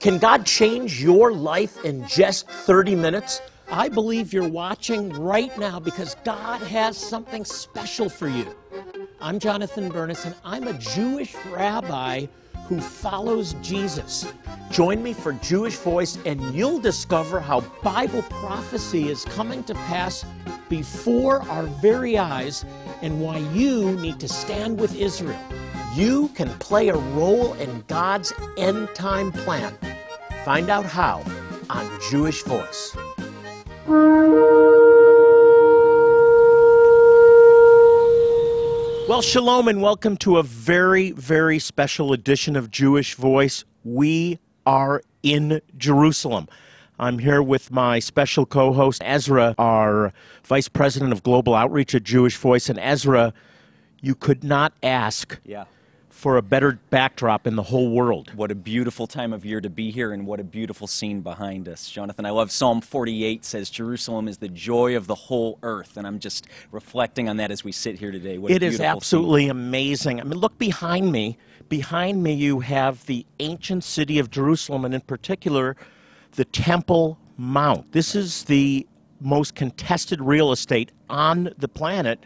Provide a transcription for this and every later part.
Can God change your life in just 30 minutes? I believe you're watching right now because God has something special for you. I'm Jonathan Bernis, and I'm a Jewish rabbi who follows Jesus. Join me for Jewish Voice, and you'll discover how Bible prophecy is coming to pass before our very eyes and why you need to stand with Israel. You can play a role in God's end time plan. Find out how on Jewish Voice. Well, shalom and welcome to a very, very special edition of Jewish Voice. We are in Jerusalem. I'm here with my special co host, Ezra, our Vice President of Global Outreach at Jewish Voice. And Ezra, you could not ask Yeah. For a better backdrop in the whole world. What a beautiful time of year to be here, and what a beautiful scene behind us. Jonathan, I love Psalm 48 says, Jerusalem is the joy of the whole earth. And I'm just reflecting on that as we sit here today. What a It is absolutely amazing. I mean, look behind me. Behind me, you have the ancient city of Jerusalem, and in particular, the Temple Mount. This is the most contested real estate on the planet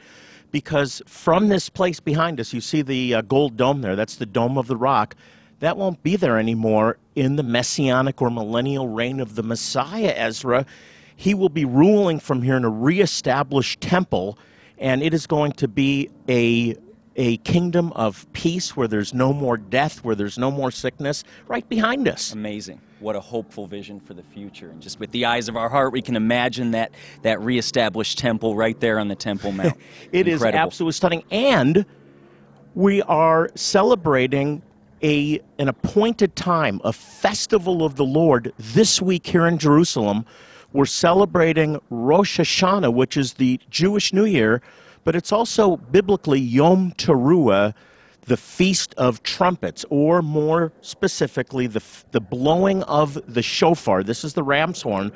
because from this place behind us, you see the uh, gold dome there. That's the Dome of the Rock. That won't be there anymore in the messianic or millennial reign of the Messiah, Ezra. He will be ruling from here in a reestablished temple, and it is going to be a a kingdom of peace where there's no more death, where there's no more sickness, right behind us. Amazing. What a hopeful vision for the future. And just with the eyes of our heart, we can imagine that, that reestablished temple right there on the Temple Mount. It is Incredible. absolutely stunning. And we are celebrating a an appointed time, a festival of the Lord this week here in Jerusalem. We're celebrating Rosh Hashanah, which is the Jewish New Year, but it's also biblically Yom Teruah, the Feast of Trumpets, or more specifically, the, the blowing of the shofar. This is the ram's horn.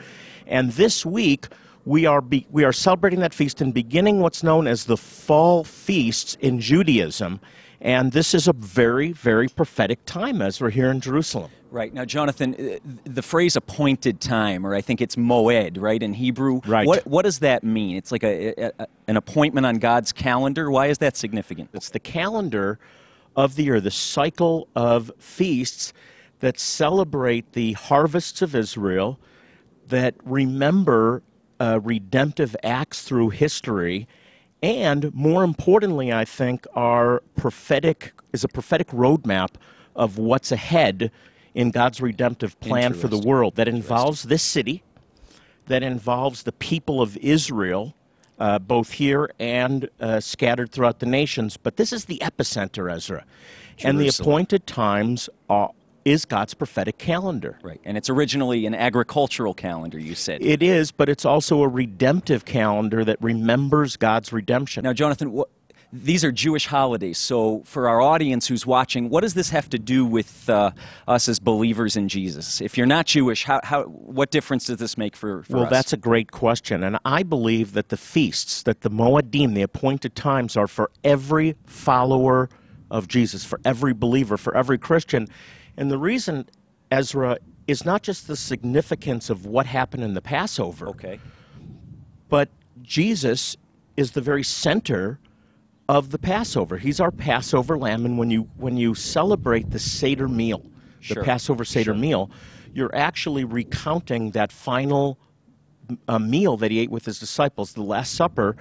And this week, we are, be, we are celebrating that feast and beginning what's known as the fall feasts in Judaism. And this is a very, very prophetic time as we're here in Jerusalem. Right. Now, Jonathan, uh, the phrase appointed time, or I think it's moed, right, in Hebrew. Right. What, what does that mean? It's like a, a, a- an appointment on God's calendar. Why is that significant? It's the calendar of the year, the cycle of feasts that celebrate the harvests of Israel, that remember uh, redemptive acts through history, and more importantly, I think, are prophetic is a prophetic roadmap of what's ahead in God's redemptive plan for the world that involves this city, that involves the people of Israel, uh, both here and uh, scattered throughout the nations. But this is the epicenter, Ezra. And the appointed times are, is God's prophetic calendar. Right. And it's originally an agricultural calendar, you said. It is, but it's also a redemptive calendar that remembers God's redemption. now, Jonathan, what, these are Jewish holidays. So, for our audience who's watching, what does this have to do with uh, us as believers in Jesus? If you're not Jewish, how, how, what difference does this make for, for well, us? that's a great question. And I believe that the feasts, that the Moedim, the appointed times, are for every follower of Jesus, for every believer, for every Christian. And the reason, Ezra, is not just the significance of what happened in the Passover, okay. but Jesus is the very center of the Passover. He's our Passover lamb, and when you when you celebrate the Seder meal, the Passover Seder meal, you're actually recounting that final uh, meal that he ate with his disciples, the Last Supper,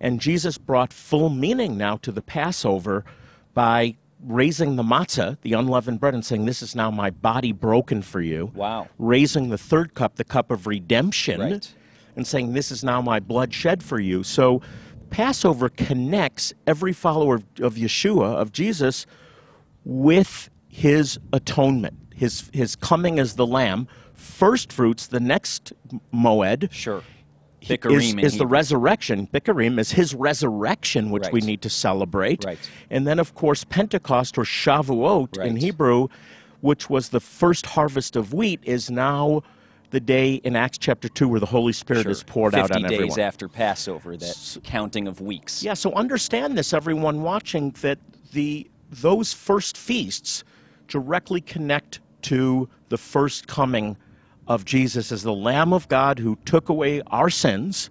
and Jesus brought full meaning now to the Passover by raising the matzah, the unleavened bread, and saying, "This is now my body broken for you." Wow. Raising the third cup, the cup of redemption Right. and saying, This is now my blood shed for you. So Passover connects every follower of, of Yeshua, of Jesus, with his atonement, his, his coming as the lamb. First fruits, the next moed, Sure. is, Bikurim in is the resurrection. Bikurim is his resurrection, which we need to celebrate. Right. And then, of course, Pentecost or Shavuot in Hebrew, which was the first harvest of wheat, is now the day in Acts chapter 2 where the Holy Spirit Sure. is poured out on everyone. 50 days after Passover, that counting of weeks. Yeah, so understand this, everyone watching, that the those first feasts directly connect to the first coming of Jesus as the Lamb of God who took away our sins,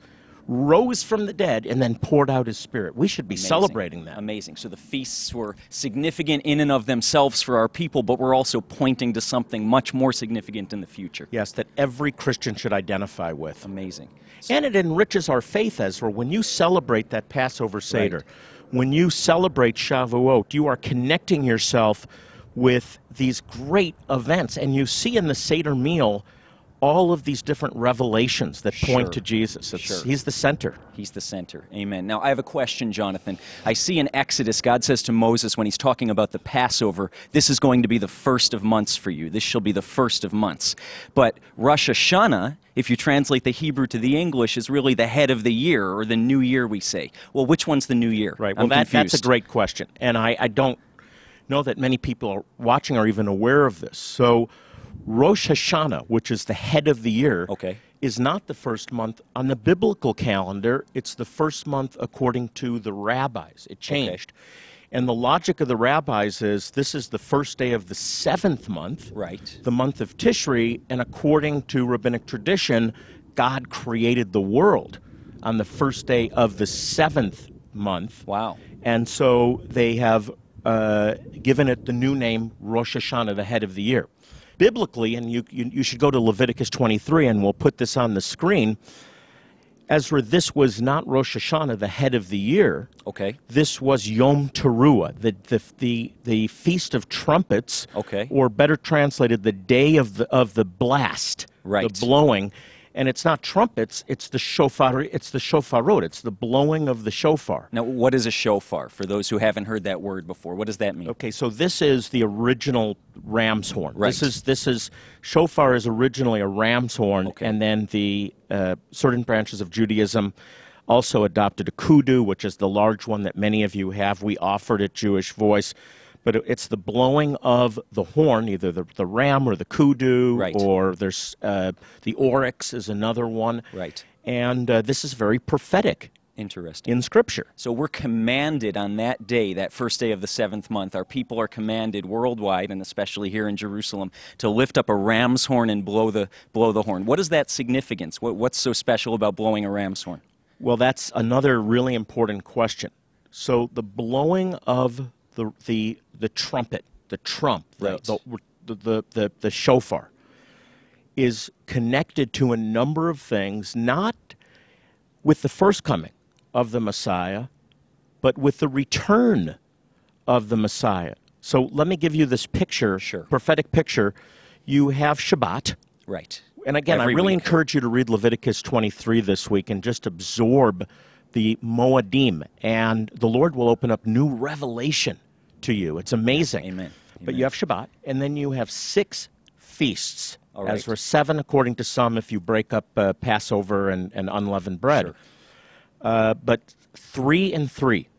rose from the dead, and then poured out his Spirit. We should be Amazing. celebrating that. Amazing. So the feasts were significant in and of themselves for our people, but we're also pointing to something much more significant in the future. Yes, that every Christian should identify with. Amazing. And it enriches our faith, Ezra. When you celebrate that Passover Seder, when you celebrate Shavuot, you are connecting yourself with these great events. And you see in the Seder meal all of these different revelations that point Sure. to Jesus. Sure. He's the center. He's the center. Amen. Now, I have a question, Jonathan. I see in Exodus, God says to Moses when he's talking about the Passover, this is going to be the first of months for you. This shall be the first of months. But Rosh Hashanah, if you translate the Hebrew to the English, is really the head of the year or the new year, we say. Well, which one's the new year? Right. Well, that, that's a great question. And I, I don't know that many people are watching are even aware of this. So, Rosh Hashanah, which is the head of the year, Okay. is not the first month on the biblical calendar. It's the first month according to the rabbis. It changed. And the logic of the rabbis is this is the first day of the seventh month, Right. the month of Tishri, and according to rabbinic tradition, God created the world on the first day of the seventh month. Wow. And so they have uh, given it the new name Rosh Hashanah, the head of the year. Biblically, and you, you, you should go to Leviticus 23, and we'll put this on the screen. Ezra, this was not Rosh Hashanah, the head of the year. Okay. This was Yom Teruah, the, the, the, the Feast of Trumpets, Okay. or better translated, the day of the, of the blast, Right. the blowing. And it's not trumpets, it's the shofar, it's the shofarot, it's the blowing of the shofar. Now, what is a shofar for those who haven't heard that word before? What does that mean? Okay, so this is the original ram's horn. Right. This is this is shofar is originally a ram's horn, Okay. and then the uh, certain branches of Judaism also adopted a kudu, which is the large one that many of you have. We offered at Jewish Voice, but it's the blowing of the horn, either the, the ram or the kudu, Right. or there's uh, the oryx is another one. Right. And uh, this is very prophetic Interesting. in Scripture. So we're commanded on that day, that first day of the seventh month, our people are commanded worldwide, and especially here in Jerusalem, to lift up a ram's horn and blow the blow the horn. What is that significance? What, what's so special about blowing a ram's horn? Well, that's another really important question. So the blowing of the the the trumpet, the trump, the Right. the, the, the, the, the shofar, is connected to a number of things, not with the first coming of the Messiah, but with the return of the Messiah. So let me give you this picture, Sure. prophetic picture. You have Shabbat. Right. And again, Every I really week. encourage you to read Leviticus 23 this week and just absorb the Moedim, and the Lord will open up new revelation to you. It's amazing. Amen. But you have Shabbat, and then you have six feasts. Right. As for seven, according to some, if you break up uh, Passover and, and unleavened bread. Sure. Uh, but three and three.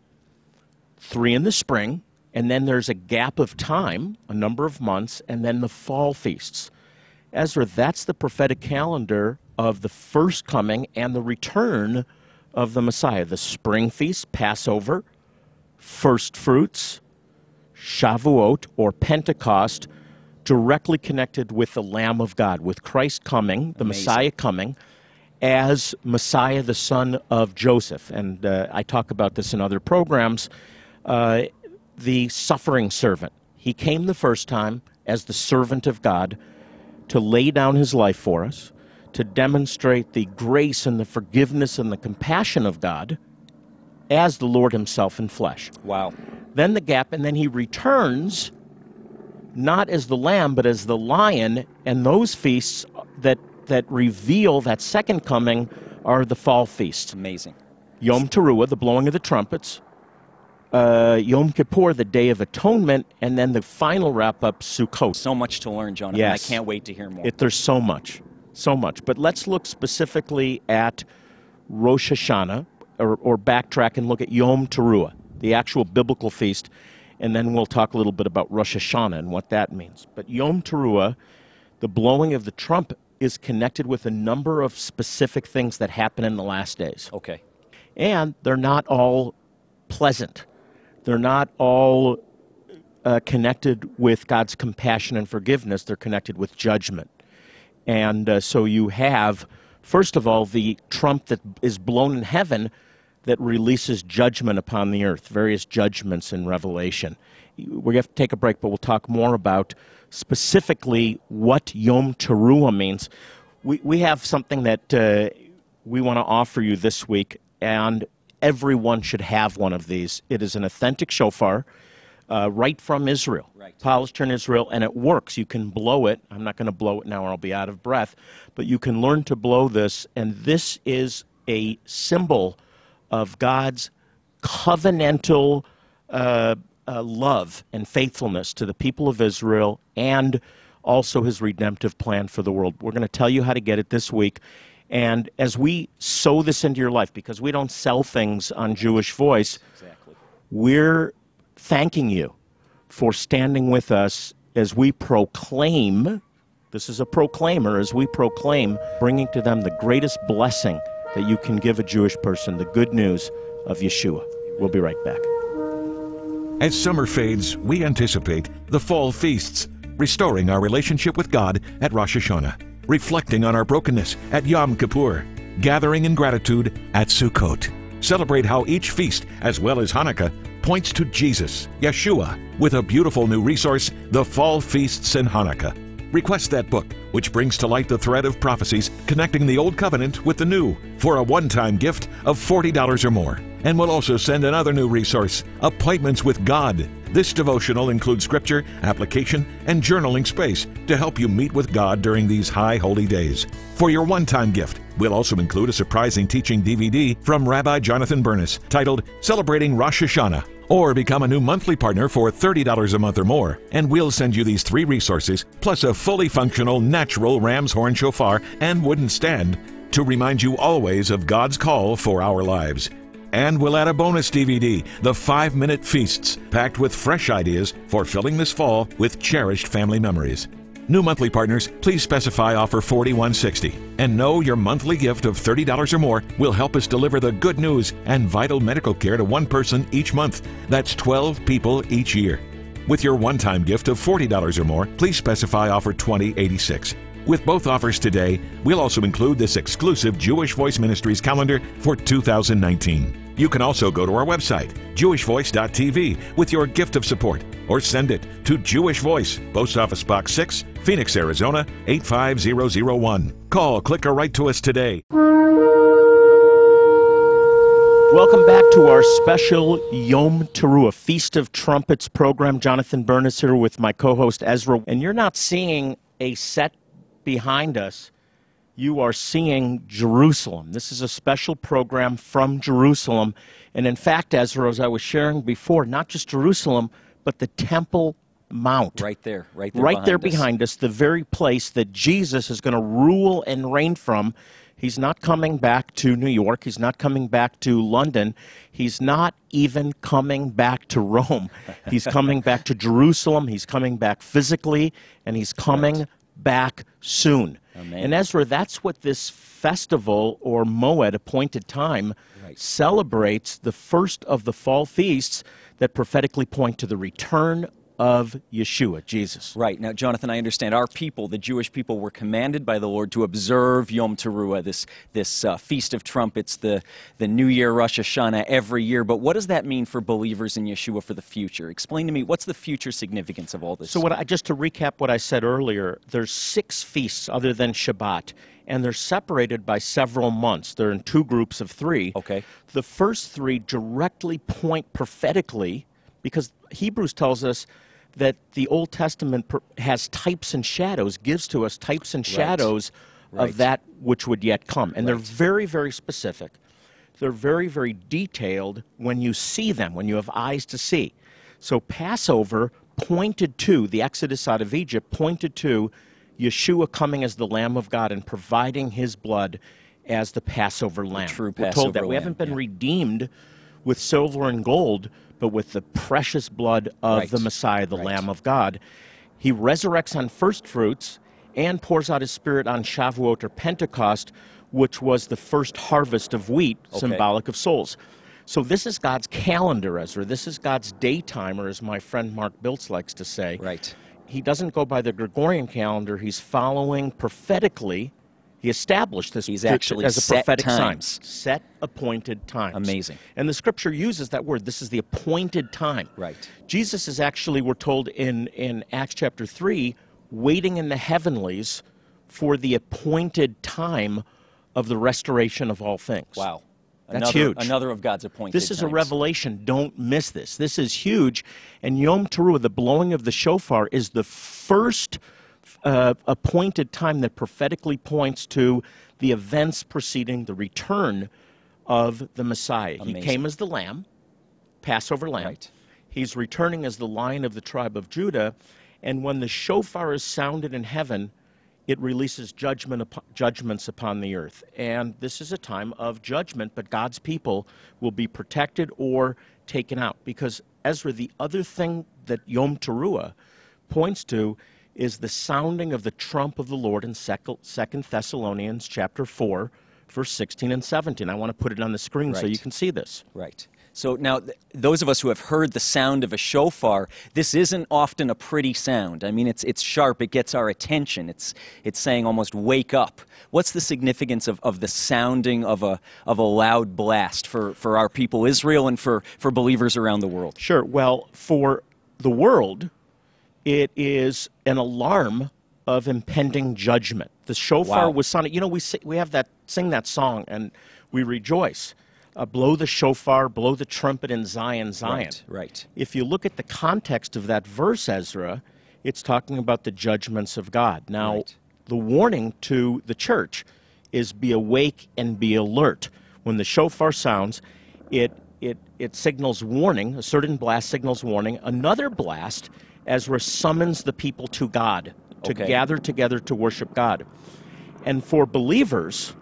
Three in the spring, and then there's a gap of time, a number of months, and then the fall feasts. Ezra, that's the prophetic calendar of the first coming and the return of the Messiah. The spring feast, Passover, first fruits, Shavuot or Pentecost, directly connected with the Lamb of God, with Christ coming, the Amazing. Messiah coming, as Messiah, the son of Joseph. And uh, I talk about this in other programs. Uh, the suffering servant. He came the first time as the servant of God to lay down his life for us, to demonstrate the grace and the forgiveness and the compassion of God as the Lord himself in flesh. Wow. Then the gap, and then he returns not as the lamb, but as the lion, and those feasts that, that reveal that second coming are the fall feasts. Amazing. Yom Teruah, the blowing of the trumpets, uh, Yom Kippur, the Day of Atonement, and then the final wrap up, Sukkot. So much to learn, Jonathan. Yes. I can't wait to hear more. It, there's so much, so much. But let's look specifically at Rosh Hashanah, or, or backtrack and look at Yom Teruah, the actual biblical feast, and then we'll talk a little bit about Rosh Hashanah and what that means. But Yom Teruah, the blowing of the trumpet, is connected with a number of specific things that happen in the last days. okay. And they're not all pleasant. They're not all uh, connected with God's compassion and forgiveness, they're connected with judgment. And uh, so you have, first of all, the trump that is blown in heaven that releases judgment upon the earth, various judgments in Revelation. We have to take a break, but we'll talk more about specifically what Yom Teruah means. We, we have something that uh, we want to offer you this week, and everyone should have one of these. It is an authentic shofar. Uh, right from Israel, Right. polished in Israel, and it works. You can blow it. I'm not going to blow it now, or I'll be out of breath. But you can learn to blow this, and this is a symbol of God's covenantal uh, uh, love and faithfulness to the people of Israel and also his redemptive plan for the world. We're going to tell you how to get it this week. And as we sow this into your life, because we don't sell things on Jewish Voice, Exactly. we're thanking you for standing with us as we proclaim this is a proclaimer as we proclaim bringing to them the greatest blessing that you can give a Jewish person the good news of Yeshua. We'll be right back. As summer fades, we anticipate the fall feasts, restoring our relationship with God at Rosh Hashanah, reflecting on our brokenness at Yom Kippur, gathering in gratitude at Sukkot. Celebrate how each feast, as well as Hanukkah, points to Jesus, Yeshua, with a beautiful new resource, The Fall Feasts and Hanukkah. Request that book, which brings to light the thread of prophecies connecting the Old Covenant with the New, for a one time gift of $40 or more. And we'll also send another new resource Appointments with God. This devotional includes scripture, application, and journaling space to help you meet with God during these high holy days. For your one time gift, we'll also include a surprising teaching DVD from Rabbi Jonathan Bernis titled Celebrating Rosh Hashanah. Or become a new monthly partner for $30 a month or more, and we'll send you these three resources, plus a fully functional natural ram's horn shofar and wooden stand to remind you always of God's call for our lives. And we'll add a bonus DVD, The 5 Minute Feasts, packed with fresh ideas for filling this fall with cherished family memories. New monthly partners, please specify offer 4160 and know your monthly gift of $30 or more will help us deliver the good news and vital medical care to one person each month. That's 12 people each year. With your one-time gift of $40 or more, please specify offer 2086. With both offers today, we'll also include this exclusive Jewish Voice Ministries calendar for 2019. You can also go to our website, jewishvoice.tv, with your gift of support, or send it to Jewish Voice, Post Office Box 6, Phoenix, Arizona 85001. Call, click, or write to us today. Welcome back to our special Yom Teruah Feast of Trumpets program. Jonathan Bernis here with my co-host Ezra, and you're not seeing a set behind us. You are seeing Jerusalem. This is a special program from Jerusalem, and in fact, Ezra, as I was sharing before, not just Jerusalem, but the Temple Mount Right there. Right there. right there behind us. behind us, the very place that Jesus is going to rule and reign from. He's not coming back to New York. He's not coming back to London. He's not even coming back to Rome. He's coming back to Jerusalem. He's coming back physically, and he's coming back soon. Amen. And Ezra, that's what this festival or Moed, appointed time, Right. celebrates the first of the fall feasts that prophetically point to the return of Yeshua, Jesus. Right. Now, Jonathan, I understand our people, the Jewish people, were commanded by the Lord to observe Yom Teruah, this, this uh, Feast of Trumpets, the, the New Year, Rosh Hashanah, every year. But what does that mean for believers in Yeshua for the future? Explain to me, what's the future significance of all this? So, what I, just to recap what I said earlier, there's six feasts other than Shabbat, and they're separated by several months. They're in two groups of three. Okay. The first three directly point prophetically, because Hebrews tells us that the Old Testament has types and shadows, gives to us types and shadows Right. of that which would yet come. And they're very, very specific. They're very, very detailed when you see them, when you have eyes to see. So Passover pointed to the Exodus out of Egypt, pointed to Yeshua coming as the Lamb of God and providing his blood as the Passover lamb. true Passover We're told that we haven't been yeah. redeemed with silver and gold, but with the precious blood of Right. the Messiah, the Right. Lamb of God. He resurrects on first fruits and pours out his spirit on Shavuot or Pentecost, which was the first harvest of wheat, symbolic of souls. So this is God's calendar, Ezra. This is God's day timer, as my friend Mark Biltz likes to say. Right. He doesn't go by the Gregorian calendar. He's following prophetically. He established this He's actually as a set prophetic times. sign. Set appointed times. Amazing. And the scripture uses that word. This is the appointed time. Right. Jesus is actually, we're told in, in Acts chapter 3, waiting in the heavenlies for the appointed time of the restoration of all things. Wow. That's another, huge. Another of God's appointed This is a revelation. Don't miss this. This is huge. And Yom Teruah, the blowing of the shofar, is the first uh, appointed time that prophetically points to the events preceding the return of the Messiah. He came as the lamb, Passover lamb. Right. He's returning as the lion of the tribe of Judah. And when the shofar is sounded in heaven, it releases judgment upon, judgments upon the earth. And this is a time of judgment, but God's people will be protected or taken out. Because, Ezra, the other thing that Yom Teruah points to is the sounding of the trump of the Lord in Second Thessalonians chapter 4, verse 16 and 17. I want to put it on the screen so you can see this. Right. So now, th- those of us who have heard the sound of a shofar, this isn't often a pretty sound. I mean, it's, it's sharp, it gets our attention. It's, it's saying almost, wake up. What's the significance of, of the sounding of a, of a loud blast for, for our people, Israel, and for, for believers around the world? Sure. Well, for the world, it is an alarm of impending judgment. The shofar Wow. was sounded. You know, we we have that sing that song and we rejoice. Uh, blow the shofar, blow the trumpet in Zion, Zion. Right, right. If you look at the context of that verse, Ezra, it's talking about the judgments of God. Now, Right. the warning to the church is be awake and be alert. When the shofar sounds, it it it signals warning. A certain blast signals warning. Another blast, Ezra summons the people to God to Okay. gather together to worship God. And for believers,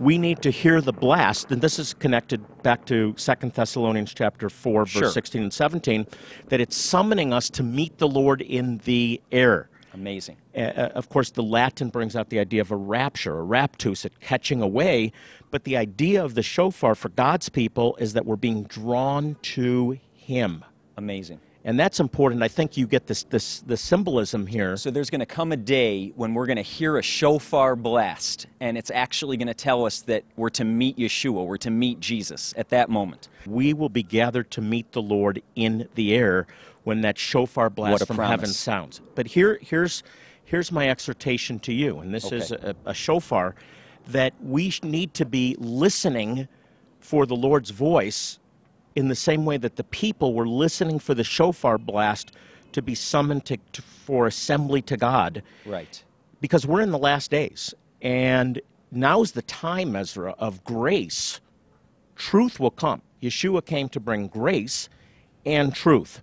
we need to hear the blast, and this is connected back to Second Thessalonians chapter 4, verse Sure. 16 and 17, that it's summoning us to meet the Lord in the air. Amazing. Uh, of course, the Latin brings out the idea of a rapture, a raptus, a catching away. But the idea of the shofar for God's people is that we're being drawn to Him. Amazing. And that's important. I think you get this, this the symbolism here. So there's going to come a day when we're going to hear a shofar blast, and it's actually going to tell us that we're to meet Yeshua, we're to meet Jesus at that moment. we will be gathered to meet the Lord in the air when that shofar blast from heaven sounds. But here, here's, here's my exhortation to you, and this is a, a shofar that we need to be listening for the Lord's voice in the same way that the people were listening for the shofar blast to be summoned to, to, for assembly to God Right. because we're in the last days. And now's the time, Ezra, of grace. Truth will come. Yeshua came to bring grace and truth.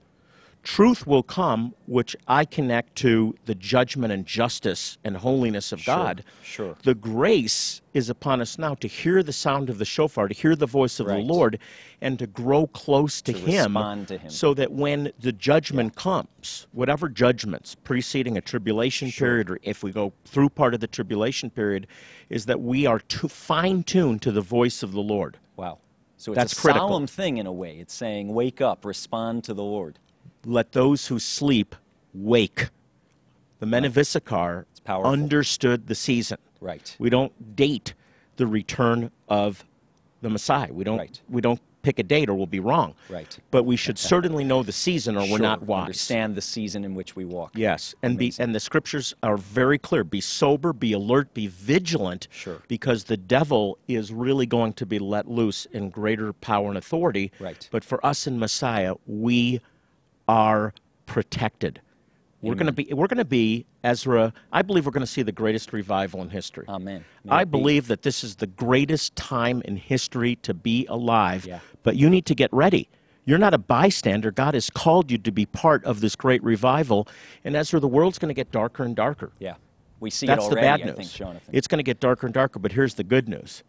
Truth will come, which I connect to the judgment and justice and holiness of God. sure. The grace is upon us now to hear the sound of the shofar, to hear the voice of Right. the Lord, and to grow close to, To Him, respond to Him. so that when the judgment comes, whatever judgments preceding a tribulation period, or if we go through part of the tribulation period, is that we are to fine tuned to the voice of the Lord. Wow. So it's That's a critical. solemn thing in a way. It's saying, wake up, respond to the Lord. Let those who sleep wake. The men of Issachar understood the season. Right. We don't date the return of the Messiah. We don't. Right. We don't pick a date, or we'll be wrong. Right. But we should certainly know the season, or we're not wise. Understand the season in which we walk. Yes, and be, and the scriptures are very clear. Be sober, be alert, be vigilant. Sure. Because the devil is really going to be let loose in greater power and authority. Right. But for us in Messiah, we are protected. We're going to be we're going to be Ezra. I believe we're going to see the greatest revival in history. Amen. May I be. believe that this is the greatest time in history to be alive. Yeah. But you need to get ready. You're not a bystander. God has called you to be part of this great revival. And Ezra, the world's going to get darker and darker. Yeah. We see That's it the already, bad news. think, Jonathan. It's going to get darker and darker, but here's the good news.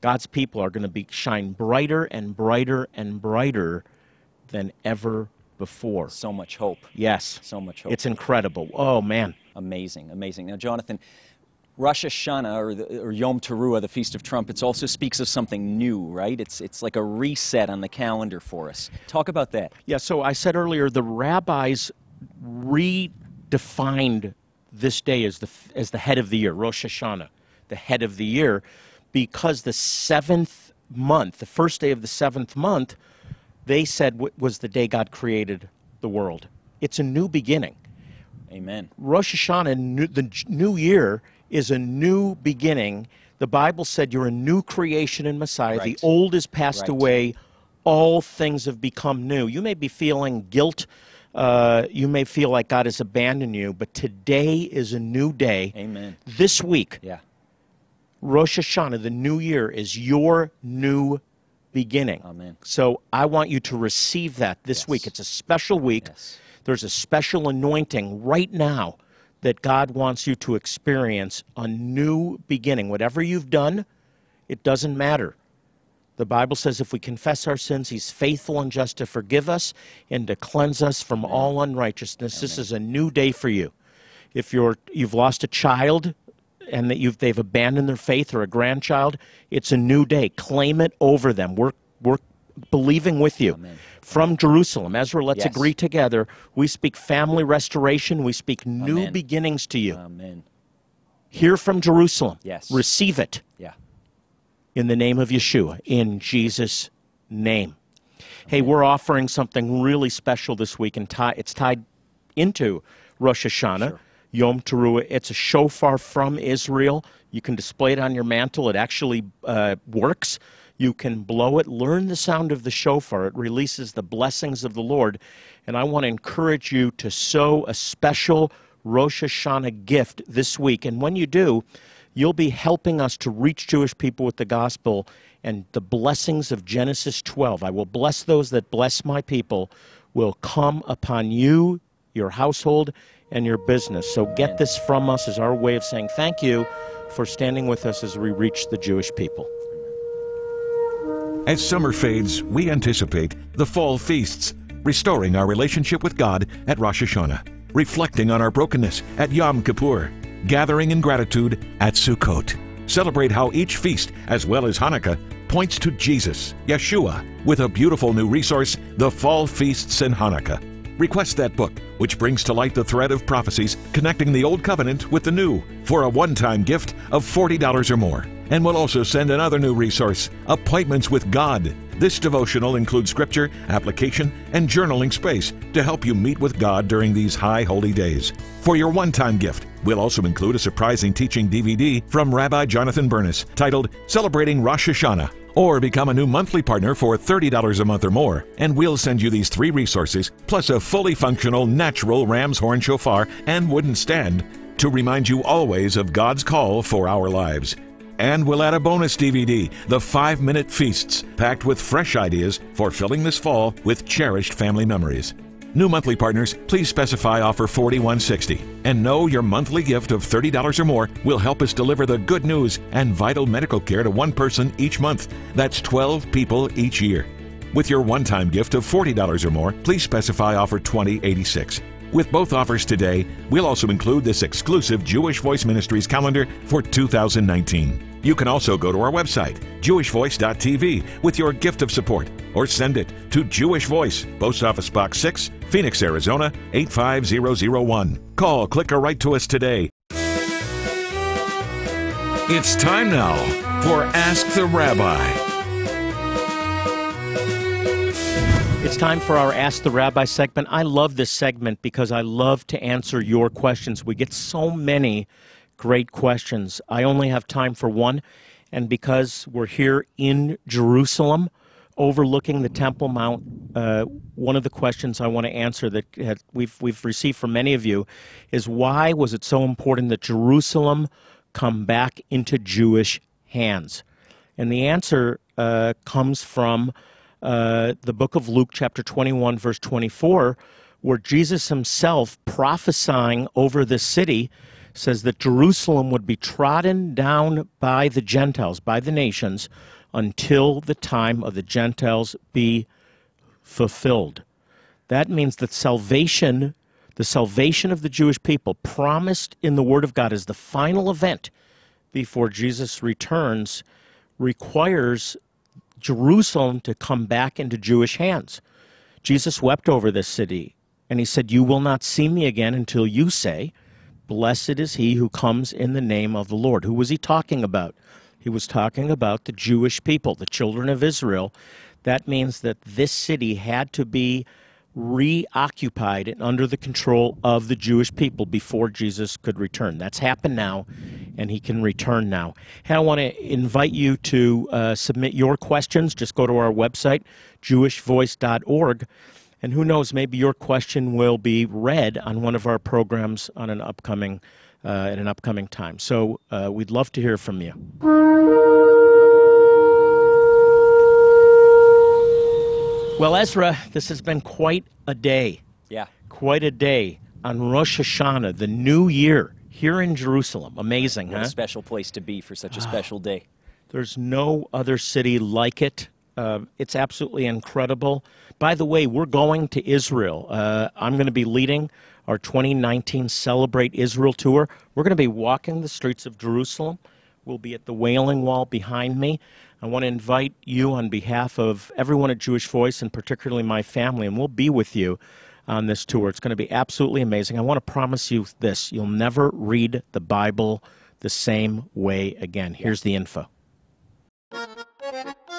God's people are going to be shine brighter and brighter and brighter than ever before. so much hope. Yes. So much hope. It's incredible. Oh man. Amazing, amazing. Now, Jonathan, Rosh Hashanah or, the, or Yom Teruah, the Feast of Trumpets, also speaks of something new, right? It's, it's like a reset on the calendar for us. Talk about that. Yeah, so I said earlier the rabbis redefined this day as the, as the head of the year, Rosh Hashanah, the head of the year, because the seventh month, the first day of the seventh month, they said was the day God created the world. It's a new beginning. Amen. Rosh Hashanah, new, the new year, is a new beginning. The Bible said you're a new creation in Messiah. Right. The old is passed Right. away, all things have become new. You may be feeling guilt. Uh, you may feel like God has abandoned you, but today is a new day. Amen. This week, Yeah. Rosh Hashanah, the new year, is your new beginning. Amen. So I want you to receive that this Yes. week. It's a special week. Yes. There's a special anointing right now that God wants you to experience a new beginning. Whatever you've done, it doesn't matter. The Bible says if we confess our sins, He's faithful and just to forgive us and to cleanse us from all unrighteousness. This is a new day for you. If you're, you've lost a child and that you've, they've abandoned their faith or a grandchild, it's a new day. Claim it over them. We're, we're believing with you. From Jerusalem, Ezra, let's Yes. agree together. We speak family restoration. We speak new Amen. beginnings to you. Amen. Hear from Jerusalem. Yes. Receive it Yeah. in the name of Yeshua, in Jesus' name. Hey, we're offering something really special this week, and tie, it's tied into Rosh Hashanah, Yom Teruah. It's a shofar from Israel. You can display it on your mantle. It actually uh, works. You can blow it. Learn the sound of the shofar. It releases the blessings of the Lord. And I want to encourage you to sow a special Rosh Hashanah gift this week. And when you do, you'll be helping us to reach Jewish people with the gospel and the blessings of Genesis 12. I will bless those that bless my people, will come upon you, your household, and your business. So get this from us as our way of saying thank you for standing with us as we reach the Jewish people. As summer fades, we anticipate the fall feasts, restoring our relationship with God at Rosh Hashanah, reflecting on our brokenness at Yom Kippur, gathering in gratitude at Sukkot. Celebrate how each feast, as well as Hanukkah, points to Jesus, Yeshua, with a beautiful new resource, The Fall Feasts in Hanukkah. Request that book, which brings to light the thread of prophecies connecting the Old Covenant with the New, for a one time gift of $40 or more. And we'll also send another new resource Appointments with God. This devotional includes scripture, application, and journaling space to help you meet with God during these high holy days. For your one time gift, we'll also include a surprising teaching DVD from Rabbi Jonathan Bernis titled Celebrating Rosh Hashanah. Or become a new monthly partner for $30 a month or more, and we'll send you these three resources, plus a fully functional natural ram's horn shofar and wooden stand to remind you always of God's call for our lives. And we'll add a bonus DVD, The 5 Minute Feasts, packed with fresh ideas for filling this fall with cherished family memories. New monthly partners, please specify offer 4160 and know your monthly gift of $30 or more will help us deliver the good news and vital medical care to one person each month. That's 12 people each year. With your one-time gift of $40 or more, please specify offer 2086. With both offers today, we'll also include this exclusive Jewish Voice Ministries calendar for 2019. You can also go to our website, jewishvoice.tv, with your gift of support, or send it to Jewish Voice, Post Office Box 6, Phoenix, Arizona 85001. Call, click, or write to us today. It's time now for Ask the Rabbi. It's time for our Ask the Rabbi segment. I love this segment because I love to answer your questions. We get so many great questions. I only have time for one, and because we're here in Jerusalem, overlooking the Temple Mount, uh, one of the questions I want to answer that had- we've we've received from many of you is why was it so important that Jerusalem come back into Jewish hands? And the answer uh, comes from uh, the book of Luke, chapter 21, verse 24, where Jesus himself, prophesying over this city, says that Jerusalem would be trodden down by the Gentiles, by the nations, until the time of the Gentiles be fulfilled. That means that salvation, the salvation of the Jewish people, promised in the Word of God, is the final event before Jesus returns requires Jerusalem to come back into Jewish hands. Jesus wept over this city, and he said, You will not see me again until you say, Blessed is he who comes in the name of the Lord. Who was he talking about? He was talking about the Jewish people, the children of Israel. That means that this city had to be reoccupied and under the control of the Jewish people before Jesus could return. That's happened now, and he can return now. And I want to invite you to uh, submit your questions. Just go to our website, jewishvoice.org. And who knows, maybe your question will be read on one of our programs on an upcoming, uh, at an upcoming time. So uh, we'd love to hear from you. Well, Ezra, this has been quite a day. Yeah. Quite a day on Rosh Hashanah, the new year here in Jerusalem. Amazing, What huh? a special place to be for such a special day. There's no other city like it. Uh, it's absolutely incredible. By the way, we're going to Israel. Uh, I'm going to be leading our 2019 Celebrate Israel tour. We're going to be walking the streets of Jerusalem. We'll be at the Wailing Wall behind me. I want to invite you on behalf of everyone at Jewish Voice and particularly my family, and we'll be with you on this tour. It's going to be absolutely amazing. I want to promise you this you'll never read the Bible the same way again. Here's the info.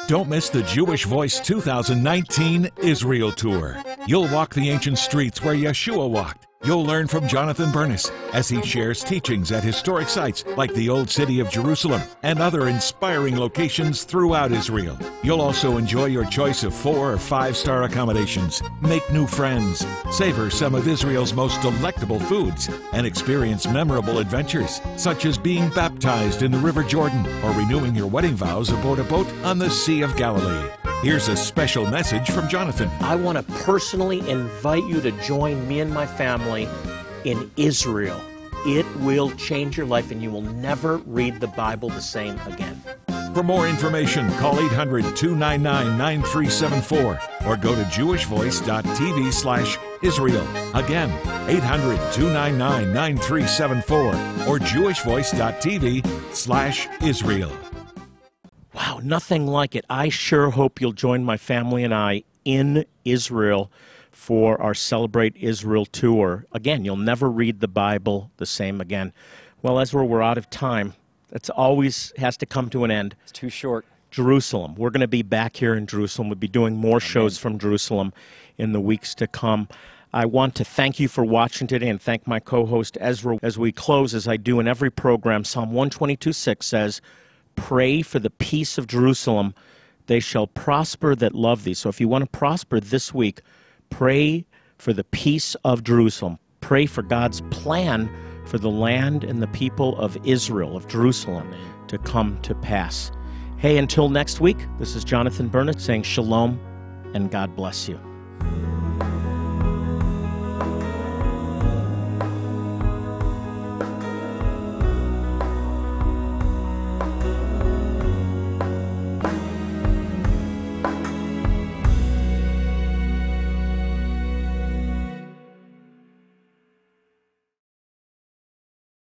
Don't miss the Jewish Voice 2019 Israel Tour. You'll walk the ancient streets where Yeshua walked. You'll learn from Jonathan Bernis as he shares teachings at historic sites like the Old City of Jerusalem and other inspiring locations throughout Israel. You'll also enjoy your choice of four or five star accommodations, make new friends, savor some of Israel's most delectable foods, and experience memorable adventures, such as being baptized in the River Jordan or renewing your wedding vows aboard a boat on the Sea of Galilee. Here's a special message from Jonathan. I want to personally invite you to join me and my family in Israel. It will change your life, and you will never read the Bible the same again. For more information, call 800 299 9374 or go to jewishvoice.tv slash Israel. Again, 800 299 9374 or jewishvoice.tv slash Israel. Wow, nothing like it. I sure hope you'll join my family and I in Israel for our Celebrate Israel tour. Again, you'll never read the Bible the same again. Well, Ezra, we're out of time. That's always has to come to an end. It's too short. Jerusalem. We're going to be back here in Jerusalem. We'll be doing more shows from Jerusalem in the weeks to come. I want to thank you for watching today and thank my co host Ezra as we close, as I do in every program. Psalm 122 6 says, Pray for the peace of Jerusalem. They shall prosper that love thee. So if you want to prosper this week, pray for the peace of Jerusalem. Pray for God's plan for the land and the people of Israel, of Jerusalem, to come to pass. Hey, until next week, this is Jonathan Bernis saying shalom and God bless you.